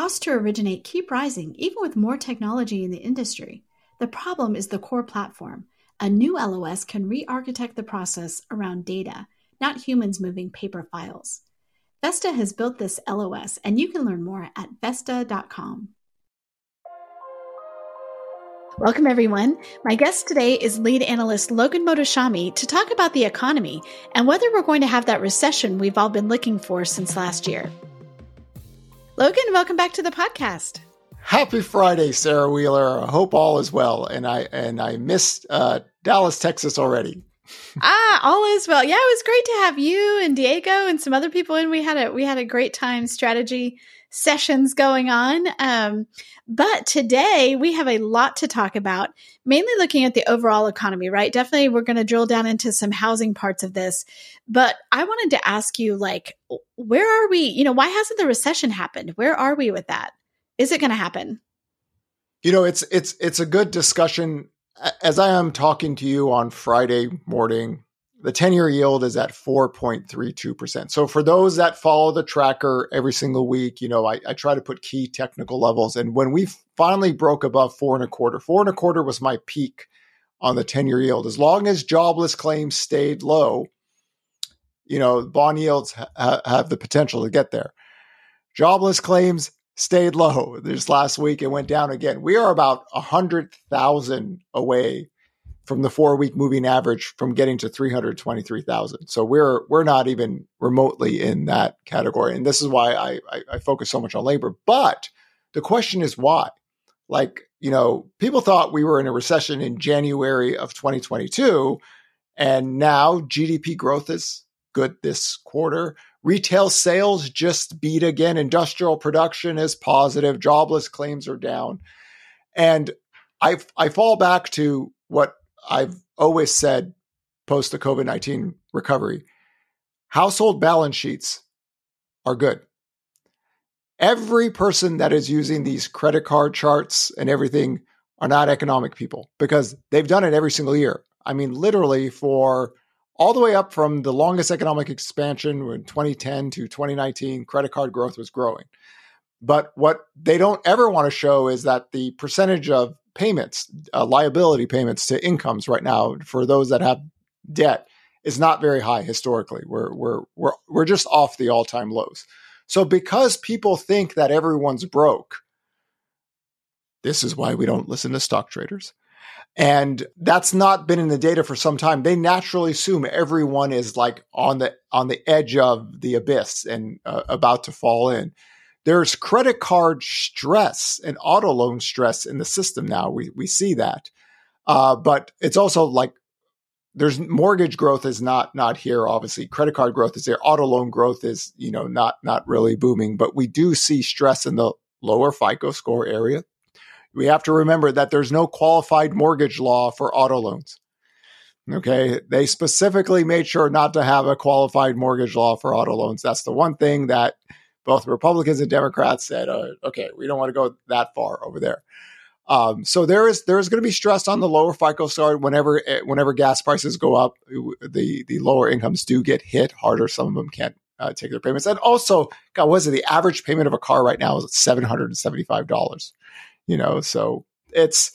Costs to originate keep rising even with more technology in the industry. The problem is the core platform. A new LOS can re architect the process around data, not humans moving paper files. Vesta has built this LOS, and you can learn more at Vesta.com. Welcome, everyone. My guest today is lead analyst Logan Mohtashami to talk about the economy and whether we're going to have that recession we've all been looking for since last year. Logan, welcome back to the podcast. Happy Friday, Sarah Wheeler. I hope all is well. And I and I missed uh, Dallas, Texas already. ah, all is well. Yeah, it was great to have you and Diego and some other people in. We had a we had a great time strategy sessions going on. Um, but today we have a lot to talk about, mainly looking at the overall economy, right? Definitely we're going to drill down into some housing parts of this. But I wanted to ask you, like, where are we? You know, why hasn't the recession happened? Where are we with that? Is it going to happen? You know, it's it's it's a good discussion as I am talking to you on Friday morning, the 10 year yield is at 4.32%. So for those that follow the tracker every single week, you know, I, I, try to put key technical levels. And when we finally broke above four and a quarter, four and a quarter was my peak on the 10 year yield. As long as jobless claims stayed low, you know, bond yields ha- have the potential to get there. Jobless claims stayed low. This last week it went down again. We are about a hundred thousand away from the four week moving average from getting to 323,000. So we're we're not even remotely in that category. And this is why I, I, I focus so much on labor. But the question is why? Like, you know, people thought we were in a recession in January of 2022, and now GDP growth is good this quarter. Retail sales just beat again. Industrial production is positive. Jobless claims are down. And I, I fall back to what I've always said post the COVID 19 recovery household balance sheets are good. Every person that is using these credit card charts and everything are not economic people because they've done it every single year. I mean, literally for all the way up from the longest economic expansion in 2010 to 2019, credit card growth was growing. But what they don't ever want to show is that the percentage of payments, uh, liability payments to incomes right now for those that have debt is not very high historically. We're we're we're we're just off the all-time lows. So because people think that everyone's broke, this is why we don't listen to stock traders. And that's not been in the data for some time. They naturally assume everyone is like on the on the edge of the abyss and uh, about to fall in. There's credit card stress and auto loan stress in the system now. We we see that, uh, but it's also like there's mortgage growth is not not here. Obviously, credit card growth is there. Auto loan growth is you know not not really booming, but we do see stress in the lower FICO score area we have to remember that there's no qualified mortgage law for auto loans. Okay. They specifically made sure not to have a qualified mortgage law for auto loans. That's the one thing that both Republicans and Democrats said, uh, okay, we don't want to go that far over there. Um, so there is there is going to be stress on the lower FICO score whenever eh, whenever gas prices go up. The the lower incomes do get hit harder. Some of them can't uh, take their payments, and also, God, what is it? The average payment of a car right now is seven hundred and seventy five dollars you know, so it's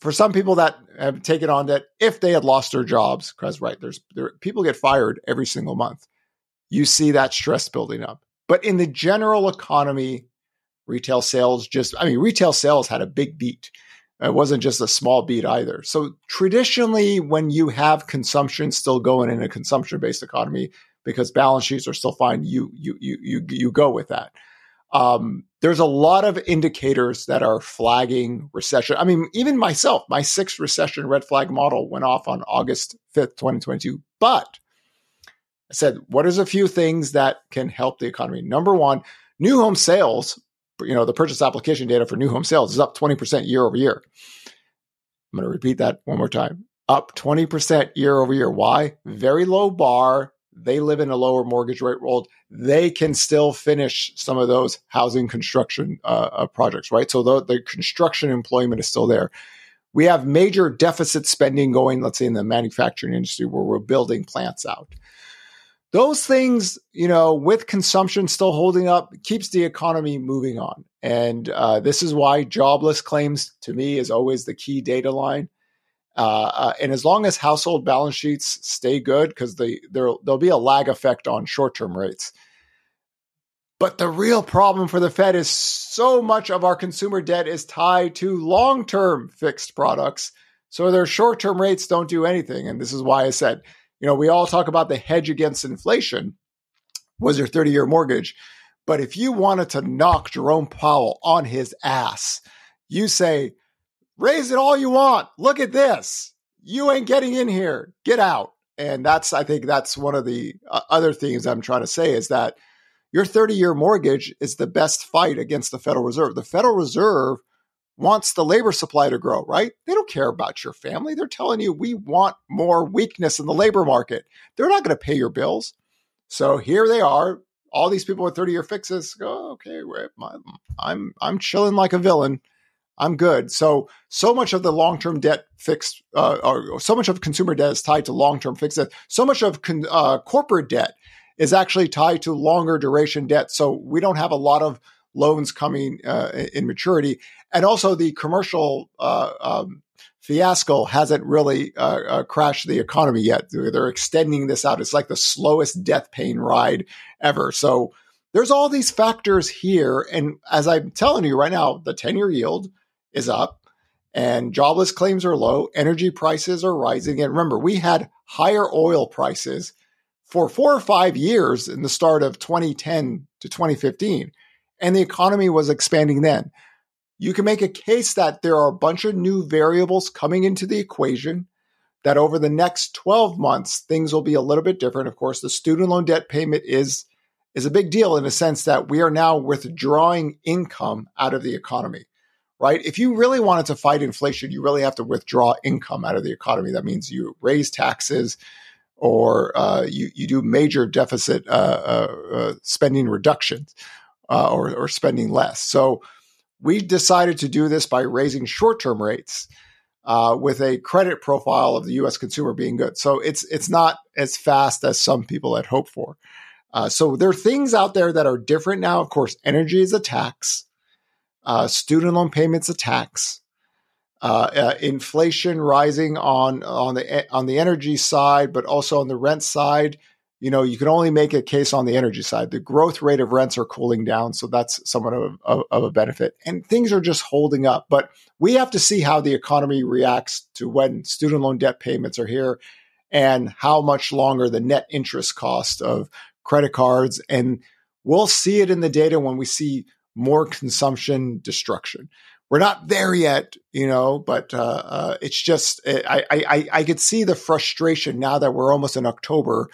for some people that have taken on that if they had lost their jobs, because right, there's there, people get fired every single month. You see that stress building up. But in the general economy, retail sales just, I mean, retail sales had a big beat. It wasn't just a small beat either. So traditionally, when you have consumption still going in a consumption based economy, because balance sheets are still fine, you you you you you go with that. Um, there's a lot of indicators that are flagging recession. I mean, even myself, my sixth recession red flag model went off on August 5th, 2022. But I said, what is a few things that can help the economy? Number one, new home sales, you know, the purchase application data for new home sales is up 20% year over year. I'm going to repeat that one more time. Up 20% year over year. Why? Very low bar, they live in a lower mortgage rate world, they can still finish some of those housing construction uh, uh, projects, right? So the, the construction employment is still there. We have major deficit spending going, let's say in the manufacturing industry where we're building plants out. Those things, you know, with consumption still holding up, keeps the economy moving on. And uh, this is why jobless claims to me is always the key data line. Uh, uh, and as long as household balance sheets stay good, because the, there'll, there'll be a lag effect on short term rates. But the real problem for the Fed is so much of our consumer debt is tied to long term fixed products. So their short term rates don't do anything. And this is why I said, you know, we all talk about the hedge against inflation was your 30 year mortgage. But if you wanted to knock Jerome Powell on his ass, you say, raise it all you want. Look at this. You ain't getting in here. Get out. And that's, I think that's one of the uh, other things I'm trying to say is that your 30 year mortgage is the best fight against the Federal Reserve. The Federal Reserve wants the labor supply to grow, right? They don't care about your family. They're telling you we want more weakness in the labor market. They're not going to pay your bills. So here they are. All these people with 30 year fixes go, oh, okay, I'm, I'm chilling like a villain. I'm good. So, so much of the long term debt fixed, uh, or so much of consumer debt is tied to long term fixed debt. So much of con- uh, corporate debt is actually tied to longer duration debt. So we don't have a lot of loans coming uh, in maturity. And also the commercial uh, um, fiasco hasn't really uh, uh, crashed the economy yet. They're extending this out. It's like the slowest death pain ride ever. So there's all these factors here. And as I'm telling you right now, the 10 year yield is up and jobless claims are low. Energy prices are rising. And remember, we had higher oil prices for four or five years in the start of 2010 to 2015, and the economy was expanding then. You can make a case that there are a bunch of new variables coming into the equation, that over the next 12 months, things will be a little bit different. Of course, the student loan debt payment is, is a big deal in a sense that we are now withdrawing income out of the economy right? If you really wanted to fight inflation, you really have to withdraw income out of the economy. That means you raise taxes, or uh, you you do major deficit uh, uh, uh spending reductions uh, or or spending less. So we decided to do this by raising short term rates. Uh, with a credit profile of the U.S. consumer being good, so it's it's not as fast as some people had hoped for. so there are things out there that are different now. Of course, energy is a tax, student loan payments a tax, uh, uh, inflation rising on on the on the energy side, but also on the rent side. You know, you can only make a case on the energy side. The growth rate of rents are cooling down, so that's somewhat of, of, a benefit. And things are just holding up. But we have to see how the economy reacts to when student loan debt payments are here, and how much longer the net interest cost of credit cards. And we'll see it in the data when we see more consumption destruction we're not there yet, you know, but uh, uh, it's just I, I I could see the frustration now that we're almost in October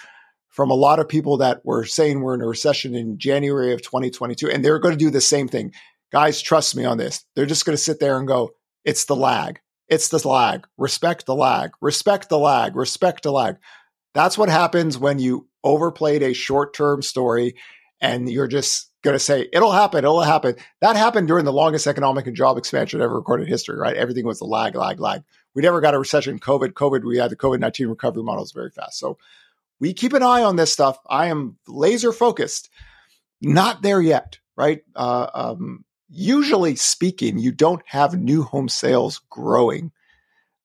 from a lot of people that were saying we're in a recession in January of 2022, and they're going to do the same thing. Guys, trust me on this. They're just going to sit there and go, "It's the lag. It's the lag. Respect the lag. Respect the lag. Respect the lag." That's what happens when you overplayed a short-term story and you're just going to say it'll happen, it'll happen. That happened during the longest economic and job expansion ever recorded in history, right? Everything was a lag, lag, lag. We never got a recession. COVID, COVID, we had the COVID 19 recovery models very fast. So we keep an eye on this stuff. I am laser focused. Not there yet, right? Uh, um, usually speaking, you don't have new home sales growing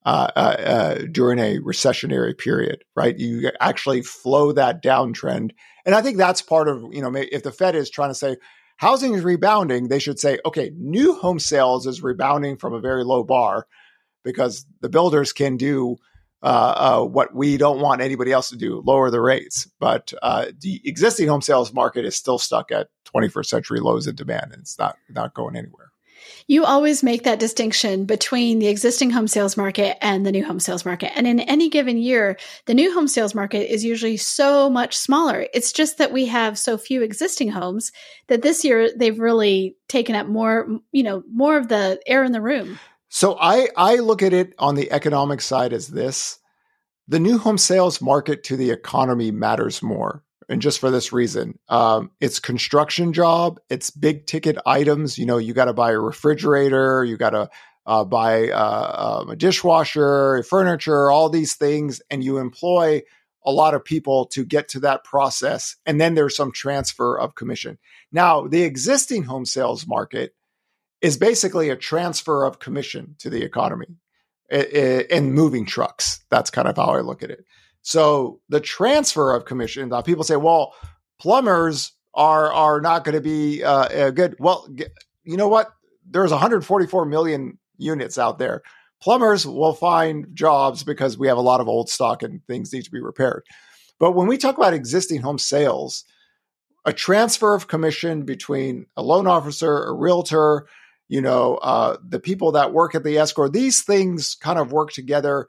uh, uh, uh, during a recessionary period, right? You actually flow that downtrend. And I think that's part of, you know, if the Fed is trying to say housing is rebounding, they should say, okay, new home sales is rebounding from a very low bar because the builders can do uh, uh, what we don't want anybody else to do, lower the rates. But uh, the existing home sales market is still stuck at 21st century lows in demand, and it's not not going anywhere. You always make that distinction between the existing home sales market and the new home sales market. And in any given year, the new home sales market is usually so much smaller. It's just that we have so few existing homes that this year they've really taken up more, you know, more of the air in the room. So I I look at it on the economic side as this. The new home sales market to the economy matters more and just for this reason um, it's construction job it's big ticket items you know you got to buy a refrigerator you got to uh, buy uh, um, a dishwasher furniture all these things and you employ a lot of people to get to that process. And then there's some transfer of commission. Now, the existing home sales market is basically a transfer of commission to the economy eh, eh, in moving trucks. That's kind of how I look at it. So the transfer of commission, uh, people say, well, plumbers are are not going to be uh, eh, good. Well, you know what? There's 144 million units out there. Plumbers will find jobs because we have a lot of old stock and things need to be repaired. But when we talk about existing home sales, a transfer of commission between a loan officer, a realtor, you know, uh, the people that work at the escrow, these things kind of work together,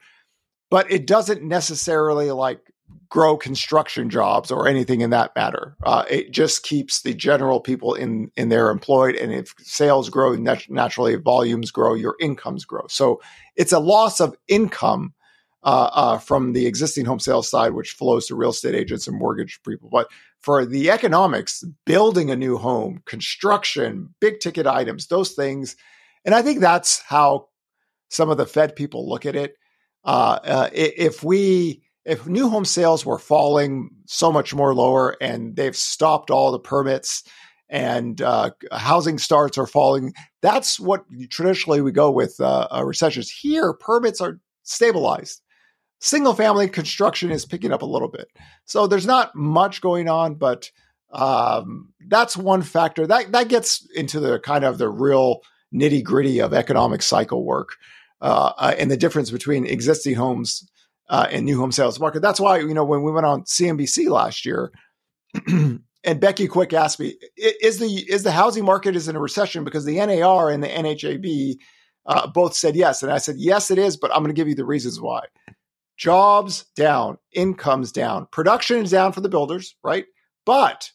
but it doesn't necessarily like grow construction jobs or anything in that matter. Uh, it just keeps the general people in in there employed, and if sales grow nat- naturally, volumes grow, your incomes grow. So it's a loss of income uh, uh, from the existing home sales side, which flows to real estate agents and mortgage people. But for the economics, building a new home, construction, big ticket items, those things, and I think that's how some of the Fed people look at it. Uh, uh, if we if new home sales were falling so much more lower and they've stopped all the permits and uh, housing starts are falling, that's what traditionally we go with uh, recessions. Here, permits are stabilized. Single family construction is picking up a little bit. So there's not much going on, but um, that's one factor. That, that gets into the kind of the real nitty gritty of economic cycle work uh, uh, and the difference between existing homes uh, and new home sales market. That's why, you know, when we went on CNBC last year, and Becky Quick asked me, "Is the is the housing market is in a recession?" Because the NAR and the NAHB uh, both said yes, and I said yes, it is. But I'm going to give you the reasons why. Jobs down, incomes down, production is down for the builders, right? But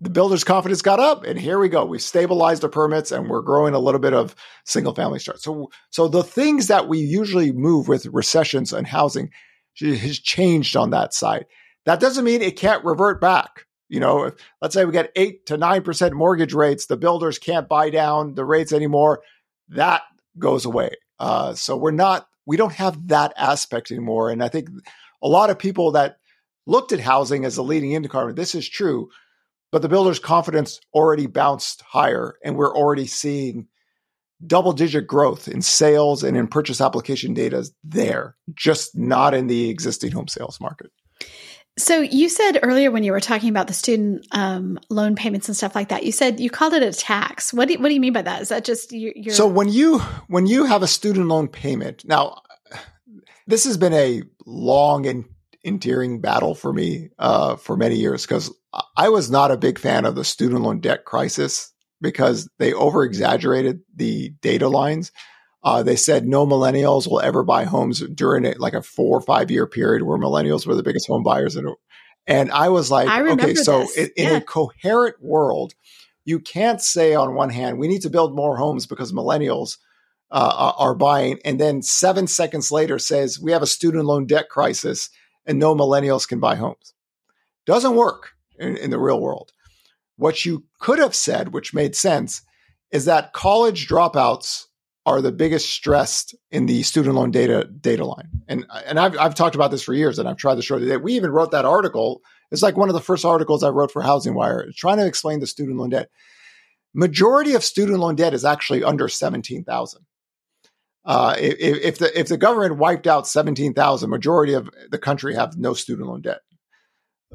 the builder's confidence got up and here we go. We've stabilized the permits and we're growing a little bit of single family starts. So so the things that we usually move with recessions and housing has changed on that side. That doesn't mean it can't revert back. You know if, let's say we get 8 to 9% mortgage rates the builders can't buy down the rates anymore. That goes away. Uh, so we're not we don't have that aspect anymore and i think a lot of people that looked at housing as a leading indicator this is true but the builder's confidence already bounced higher, and we're already seeing double digit growth in sales and in purchase application data there, just not in the existing home sales market. So you said earlier when you were talking about the student um, loan payments and stuff like that, you said you called it a tax. What do you, what do you mean by that? Is that just your? So when you when you have a student loan payment now, this has been a long and endearing battle for me uh, for many years because I was not a big fan of the student loan debt crisis because they over exaggerated the data lines. Uh, they said no millennials will ever buy homes during a, like a four or five year period where millennials were the biggest home buyers. And, and I was like, I okay, so in, in a coherent world, you can't say on one hand, we need to build more homes because millennials uh, are buying. And then seven seconds later says we have a student loan debt crisis and no millennials can buy homes. Doesn't work in, in the real world. What you could have said, which made sense, is that college dropouts are the biggest stressed in the student loan data data line. And and I've I've talked about this for years, and I've tried to show that we even wrote that article. It's like one of the first articles I wrote for HousingWire, trying to explain the student loan debt. Majority of student loan debt is actually under seventeen thousand. Uh, if, if, the if the government wiped out seventeen thousand, majority of the country have no student loan debt.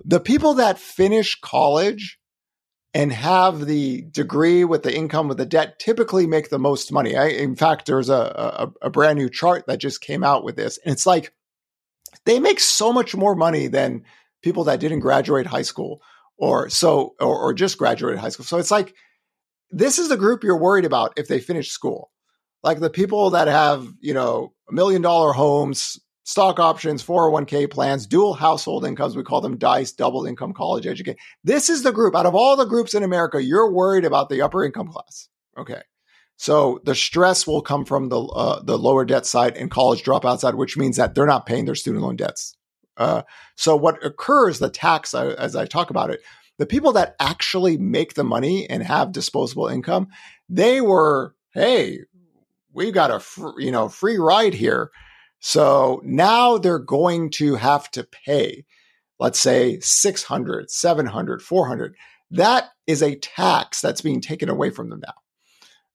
The people that finish college and have the degree with the income with the debt typically make the most money. I, in fact, there's a, a, a brand new chart that just came out with this, and it's like they make so much more money than people that didn't graduate high school or so or, or just graduated high school. So it's like this is the group you're worried about if they finish school like the people that have, you know, a million dollar homes, stock options, 401k plans, dual household incomes, we call them DICE, double income college education. This is the group out of all the groups in America, you're worried about the upper income class. Okay. So the stress will come from the uh, the lower debt side and college dropout side, which means that they're not paying their student loan debts. Uh, so what occurs, the tax, uh, as I talk about it, the people that actually make the money and have disposable income, they were, hey, we've got a fr- you know free ride here So now they're going to have to pay, let's say 600, 700, 400. That is a tax that's being taken away from them now.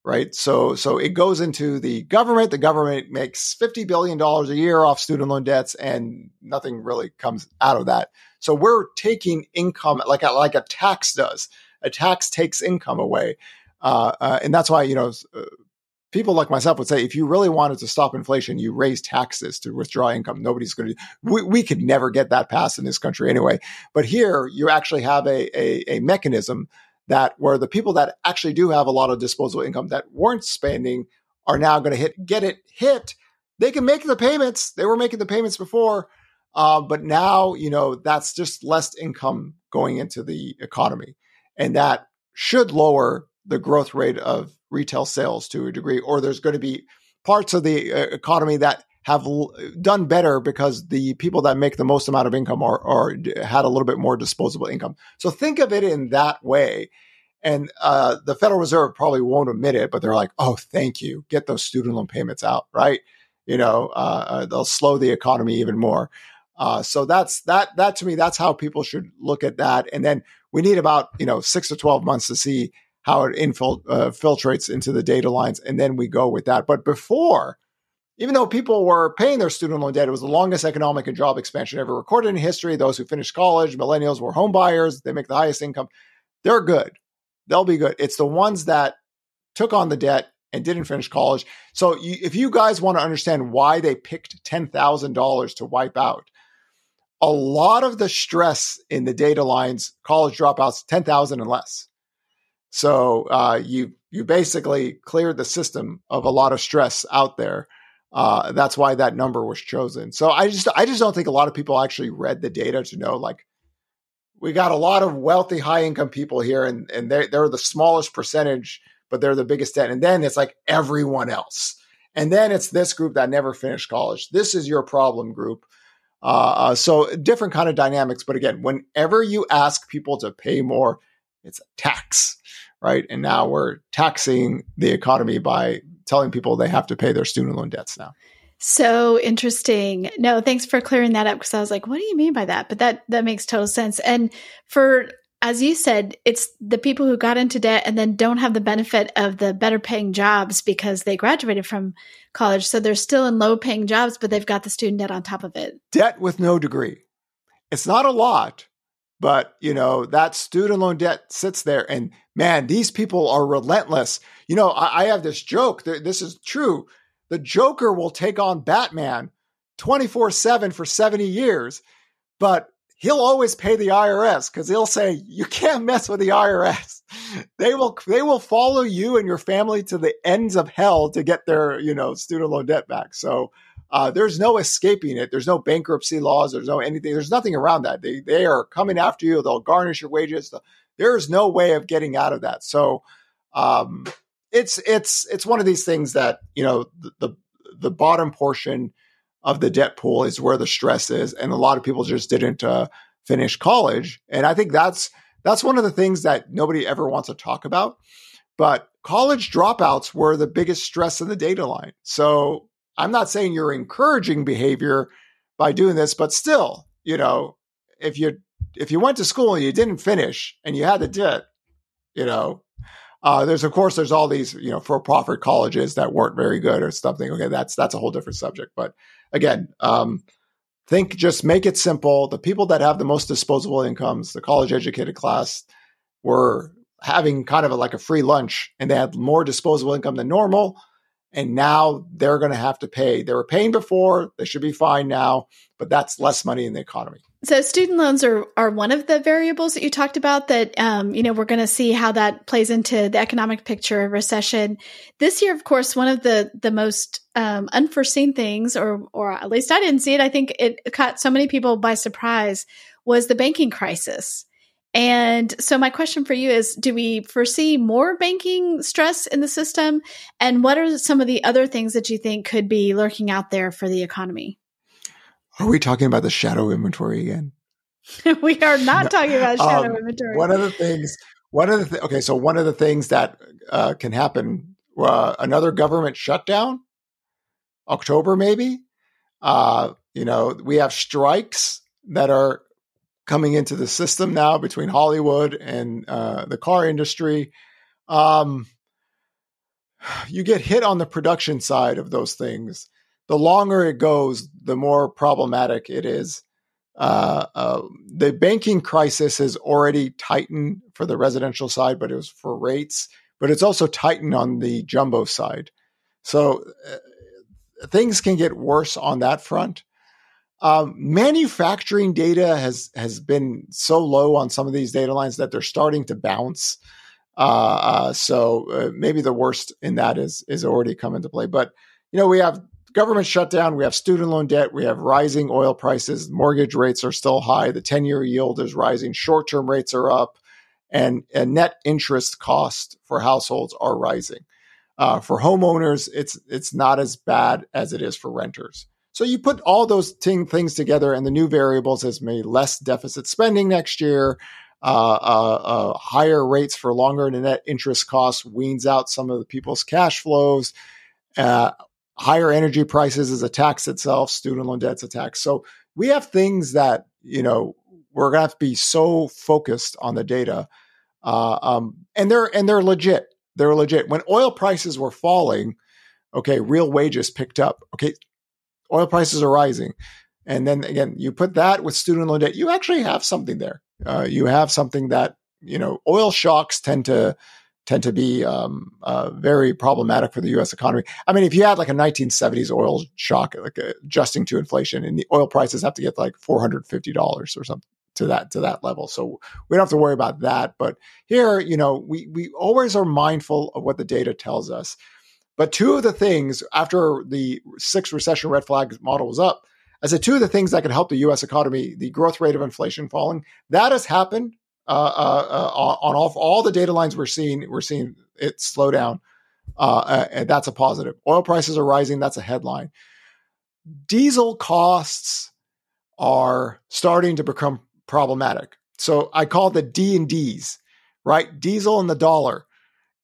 Right. So, so it goes into the government. The government makes $50 billion a year off student loan debts and nothing really comes out of that. So we're taking income like a, like a tax does. A tax takes income away. Uh, uh, and that's why, you know, uh, people like myself would say if you really wanted to stop inflation, you raise taxes to withdraw income. Nobody's going to. We, we could never get that passed in this country anyway. But here, you actually have a, a, a mechanism that where the people that actually do have a lot of disposable income that weren't spending are now going to hit get it hit. They can make the payments. They were making the payments before, uh, but now you know that's just less income going into the economy, and that should lower the growth rate of retail sales to a degree, or there's going to be parts of the uh, economy that have done better because the people that make the most amount of income are, are had a little bit more disposable income. So think of it in that way. And uh, the Federal Reserve probably won't admit it, but they're like, "Oh, thank you, get those student loan payments out, right?" You know, uh, uh they'll slow the economy even more. Uh, so that's that. That to me, that's how people should look at that. And then we need about you know six to twelve months to see how it infiltrates uh, into the data lines, and then we go with that. But before, even though people were paying their student loan debt, it was the longest economic and job expansion ever recorded in history. Those who finished college, millennials were home buyers. They make the highest income. They're good. They'll be good. It's the ones that took on the debt and didn't finish college. So you, if you guys want to understand why they picked $10,000 to wipe out, a lot of the stress in the data lines, college dropouts, 10,000 and less. So uh, you you basically cleared the system of a lot of stress out there. Uh, that's why that number was chosen. So I just I just don't think a lot of people actually read the data to know like we got a lot of wealthy high income people here and and they they're the smallest percentage but they're the biggest debt. And then it's like everyone else. And then it's this group that never finished college. This is your problem group. Uh, uh, so different kind of dynamics. But again whenever you ask people to pay more it's a tax right? And now we're taxing the economy by telling people they have to pay their student loan debts now. So interesting. No, thanks for clearing that up because I was like, what do you mean by that? But that that makes total sense. And for as you said, it's the people who got into debt and then don't have the benefit of the better paying jobs because they graduated from college. So they're still in low paying jobs, but they've got the student debt on top of it. Debt with no degree. It's not a lot, but you know, that student loan debt sits there and man, these people are relentless. You know, I, I have this joke. This is true. The Joker will take on Batman 24 7 for 70 years, but he'll always pay the IRS because he'll say, you can't mess with the IRS. They will, they will follow you and your family to the ends of hell to get their, you know, student loan debt back. So, uh, there's no escaping it. There's no bankruptcy laws. There's no anything. There's nothing around that. They they are coming after you. They'll garnish your wages. There's no way of getting out of that. So um, it's it's it's one of these things that you know the, the the bottom portion of the debt pool is where the stress is, and a lot of people just didn't uh, finish college. And I think that's that's one of the things that nobody ever wants to talk about. But college dropouts were the biggest stress in the data line. So I'm not saying you're encouraging behavior by doing this, but still, you know, if you if you went to school and you didn't finish and you had the debt, you know, uh, there's of course there's all these you know for profit colleges that weren't very good or something. Okay, that's that's a whole different subject. But again, um, think just make it simple. The people that have the most disposable incomes, the college educated class, were having kind of a, like a free lunch, and they had more disposable income than normal. And now they're going to have to pay. They were paying before; they should be fine now, but that's less money in the economy. So student loans are are one of the variables that you talked about that um, you know we're going to see how that plays into the economic picture of recession this year. Of course, one of the the most um, unforeseen things, or or at least I didn't see it. I think it caught so many people by surprise was the banking crisis. And so my question for you is do we foresee more banking stress in the system and what are some of the other things that you think could be lurking out there for the economy? Are we talking about the shadow inventory again? we are not talking about shadow um, inventory. One of the things, one of the th- okay, so one of the things that uh, can happen, uh, another government shutdown, October maybe. Uh, you know, we have strikes that are coming into the system now between Hollywood and uh, the car industry. Um, you get hit on the production side of those things. The longer it goes, the more problematic it is. Uh, uh, the banking crisis has already tightened for the residential side, but it was for rates, but it's also tightened on the jumbo side. So uh, things can get worse on that front. Um, manufacturing data has has been so low on some of these data lines that they're starting to bounce. Uh, uh, so uh, maybe the worst in that is is already come into play. But you know, we have government shutdown, we have student loan debt, we have rising oil prices, mortgage rates are still high, the 10 year yield is rising, short term rates are up, and, and net interest costs for households are rising. Uh, for homeowners, it's it's not as bad as it is for renters. So you put all those ting- things together, and the new variables has made less deficit spending next year. Uh, uh, uh, higher rates for longer, and net interest costs weans out some of the people's cash flows. Uh, higher energy prices is a tax itself, student loan debt's a tax. So we have things that, you know, we're to have to be so focused on the data. Uh, um, and they're, and they're legit. They're legit. When oil prices were falling, okay, real wages picked up. Okay. Oil prices are rising. And then again, you put that with student loan debt, you actually have something there. Uh, you have something that, you know, oil shocks tend to, tend to be um, uh, very problematic for the U.S. economy. I mean, if you had like a 1970s oil shock, like uh, adjusting to inflation, and the oil prices have to get like 450 dollars or something to that to that level, so we don't have to worry about that. But here, you know, we we always are mindful of what the data tells us. But two of the things after the six recession red flag model was up, I said two of the things that could help the U.S. economy, the growth rate of inflation falling, that has happened uh, uh, uh, on all, all the data lines we're seeing, we're seeing it slow down. Uh, and that's a positive. Oil prices are rising. That's a headline. Diesel costs are starting to become problematic. So I call the D and D's, right? Diesel and the dollar.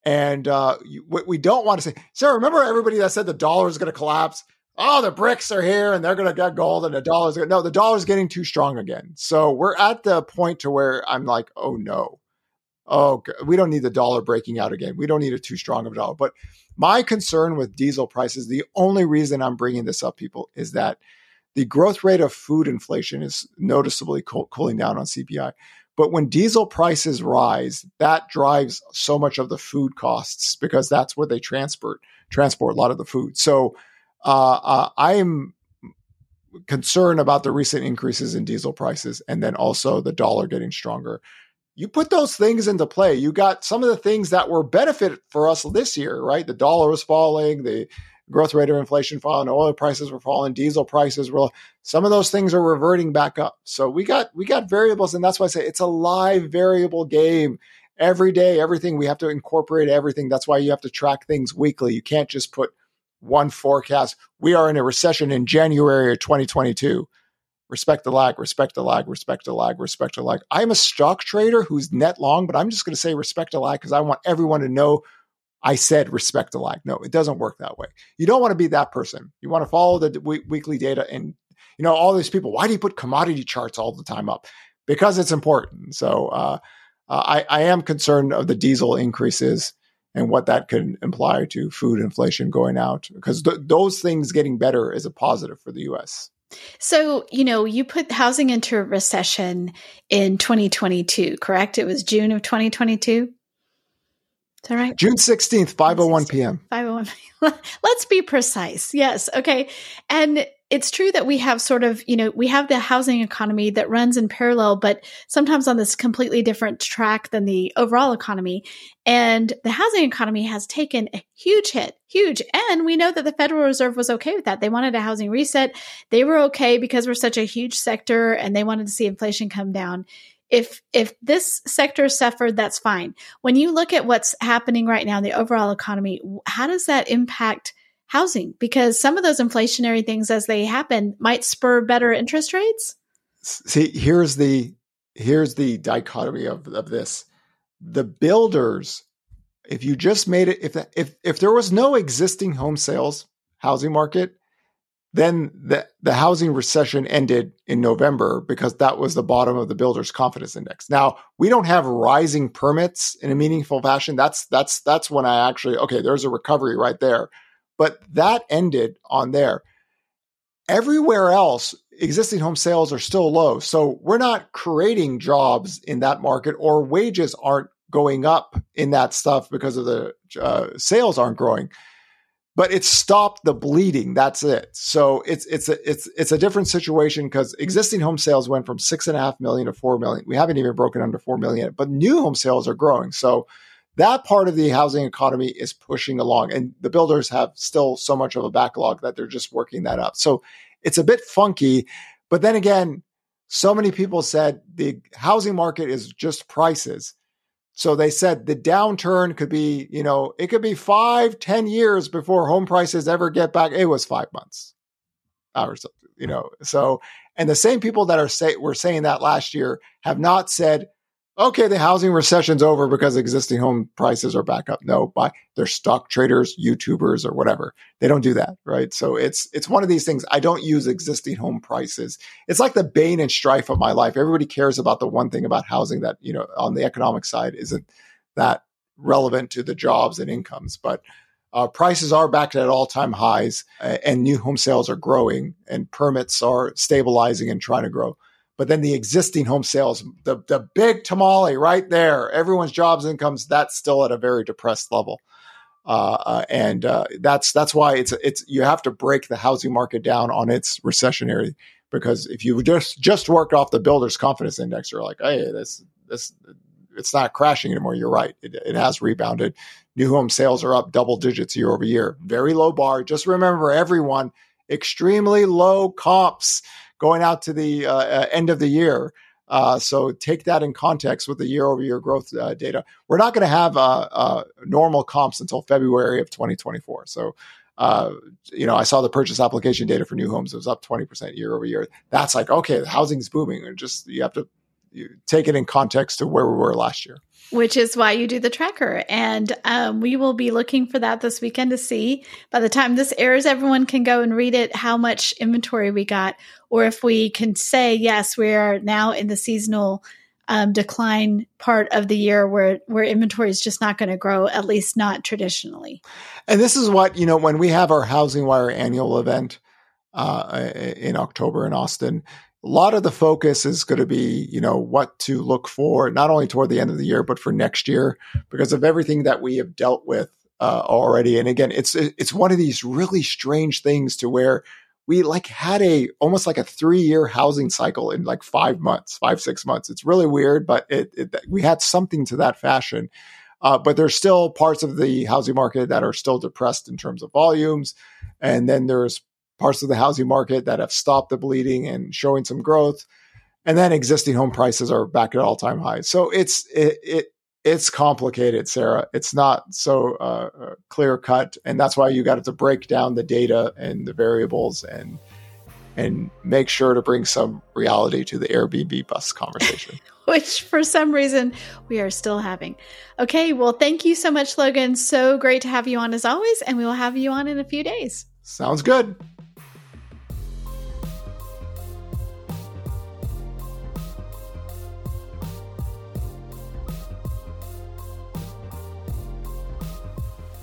And uh, what we don't want to say, Sarah, remember everybody that said the dollar is going to collapse? oh, the BRICS are here and they're going to get gold and the dollar's going no, the dollar's getting too strong again. So we're at the point to where I'm like, oh no, oh, we don't need the dollar breaking out again. We don't need a too strong of a dollar. But my concern with diesel prices, the only reason I'm bringing this up, people, is that the growth rate of food inflation is noticeably co- cooling down on CPI. But when diesel prices rise, that drives so much of the food costs because that's where they transport transport a lot of the food. So uh, uh, I am concerned about the recent increases in diesel prices and then also the dollar getting stronger. You put those things into play. You got some of the things that were benefit for us this year, right? The dollar was falling, the growth rate of inflation falling, oil prices were falling, diesel prices were some of those things are reverting back up. So we got we got variables, and that's why I say it's a live variable game. Every day, everything we have to incorporate everything. That's why you have to track things weekly. You can't just put one forecast. We are in a recession in January of 2022. Respect the lag, respect the lag, respect the lag, respect the lag. I'm a stock trader who's net long, but I'm just going to say respect the lag because I want everyone to know I said respect the lag. No, it doesn't work that way. You don't want to be that person. You want to follow the w- weekly data and you know all these people. Why do you put commodity charts all the time up? Because it's important. So uh, uh, I, I am concerned of the diesel increases and what that could imply to food inflation going out because th- those things getting better is a positive for the US. So, you know, you put housing into a recession in 2022, correct? It was June of 2022. Is that right? June 16th, 5:01 p.m. 5:01. Let's be precise. Yes, okay. And it's true that we have sort of, you know, we have the housing economy that runs in parallel, but sometimes on this completely different track than the overall economy. And the housing economy has taken a huge hit, huge. And we know that the Federal Reserve was okay with that. They wanted a housing reset. They were okay because we're such a huge sector and they wanted to see inflation come down. If if this sector suffered, that's fine. When you look at what's happening right now in the overall economy, how does that impact housing? Because some of those inflationary things as they happen might spur better interest rates? See here's the here's the dichotomy of, of this. The builders if you just made it if if if there was no existing home sales housing market then the, the housing recession ended in November because that was the bottom of the builder's confidence index. Now we don't have rising permits in a meaningful fashion. That's that's that's when I actually okay, there's a recovery right there. But that ended on there. Everywhere else, existing home sales are still low. So we're not creating jobs in that market or wages aren't going up in that stuff because of the uh, sales aren't growing but it stopped the bleeding. That's it. So it's it's a it's it's a different situation because existing home sales went from six and a half million to four million. We haven't even broken under four million, but new home sales are growing. So that part of the housing economy is pushing along, and the builders have still so much of a backlog that they're just working that up. So it's a bit funky, but then again, so many people said the housing market is just prices. So they said the downturn could be, you know, it could be five, ten years before home prices ever get back. It was five months, or something, you know. So, and the same people that are say were saying that last year have not said okay, the housing recession's over because existing home prices are back up. No, by they're stock traders, YouTubers, or whatever. They don't do that, right? So it's it's one of these things. I don't use existing home prices. It's like the bane and strife of my life. Everybody cares about the one thing about housing that you know on the economic side isn't that relevant to the jobs and incomes, but. Uh, prices are back at all time highs, uh, and new home sales are growing, and permits are stabilizing and trying to grow. But then the existing home sales, the, the big tamale right there, everyone's jobs incomes, that's still at a very depressed level. Uh, uh, and uh, that's that's why it's it's you have to break the housing market down on its recessionary because if you just just work off the builder's confidence index, you're like, hey, this this it's not crashing anymore. You're right; it, it has rebounded. New home sales are up double digits year over year. Very low bar. Just remember, everyone, extremely low comps going out to the uh, uh, end of the year. Uh, so take that in context with the year over year growth uh, data. We're not going to have uh, uh, normal comps until February of 2024. So, you know, I saw the purchase application data for new homes. It was up 20% year over year. That's like, okay, the housing's booming. And just, you have to you take it in context to where we were last year which is why you do the tracker. And um, we will be looking for that this weekend to see. By the time this airs, everyone can go and read it how much inventory we got, or if we can say, yes, we are now in the seasonal um, decline part of the year where, where inventory is just not going to grow, at least not traditionally. And this is what, you know, when we have our HousingWire annual event uh, in October in Austin, a lot of the focus is going to be, you know, what to look for, not only toward the end of the year, but for next year, because of everything that we have dealt with uh, already. And again, it's it's one of these really strange things to where we like had a almost like a three year housing cycle in like five months, five six months. It's really weird, but it, it we had something to that fashion. Uh, but there's still parts of the housing market that are still depressed in terms of volumes, and then there's parts of the housing market that have stopped the bleeding and showing some growth. And then existing home prices are back at all time highs. So it's it, it it's complicated, Sarah. It's not so uh, uh clear cut, and that's why you got to break down the data and the variables and and make sure to bring some reality to the Airbnb bus conversation. Which, for some reason, we are still having. Okay, well, thank you so much, Logan. So great to have you on as always, and we will have you on in a few days. Sounds good.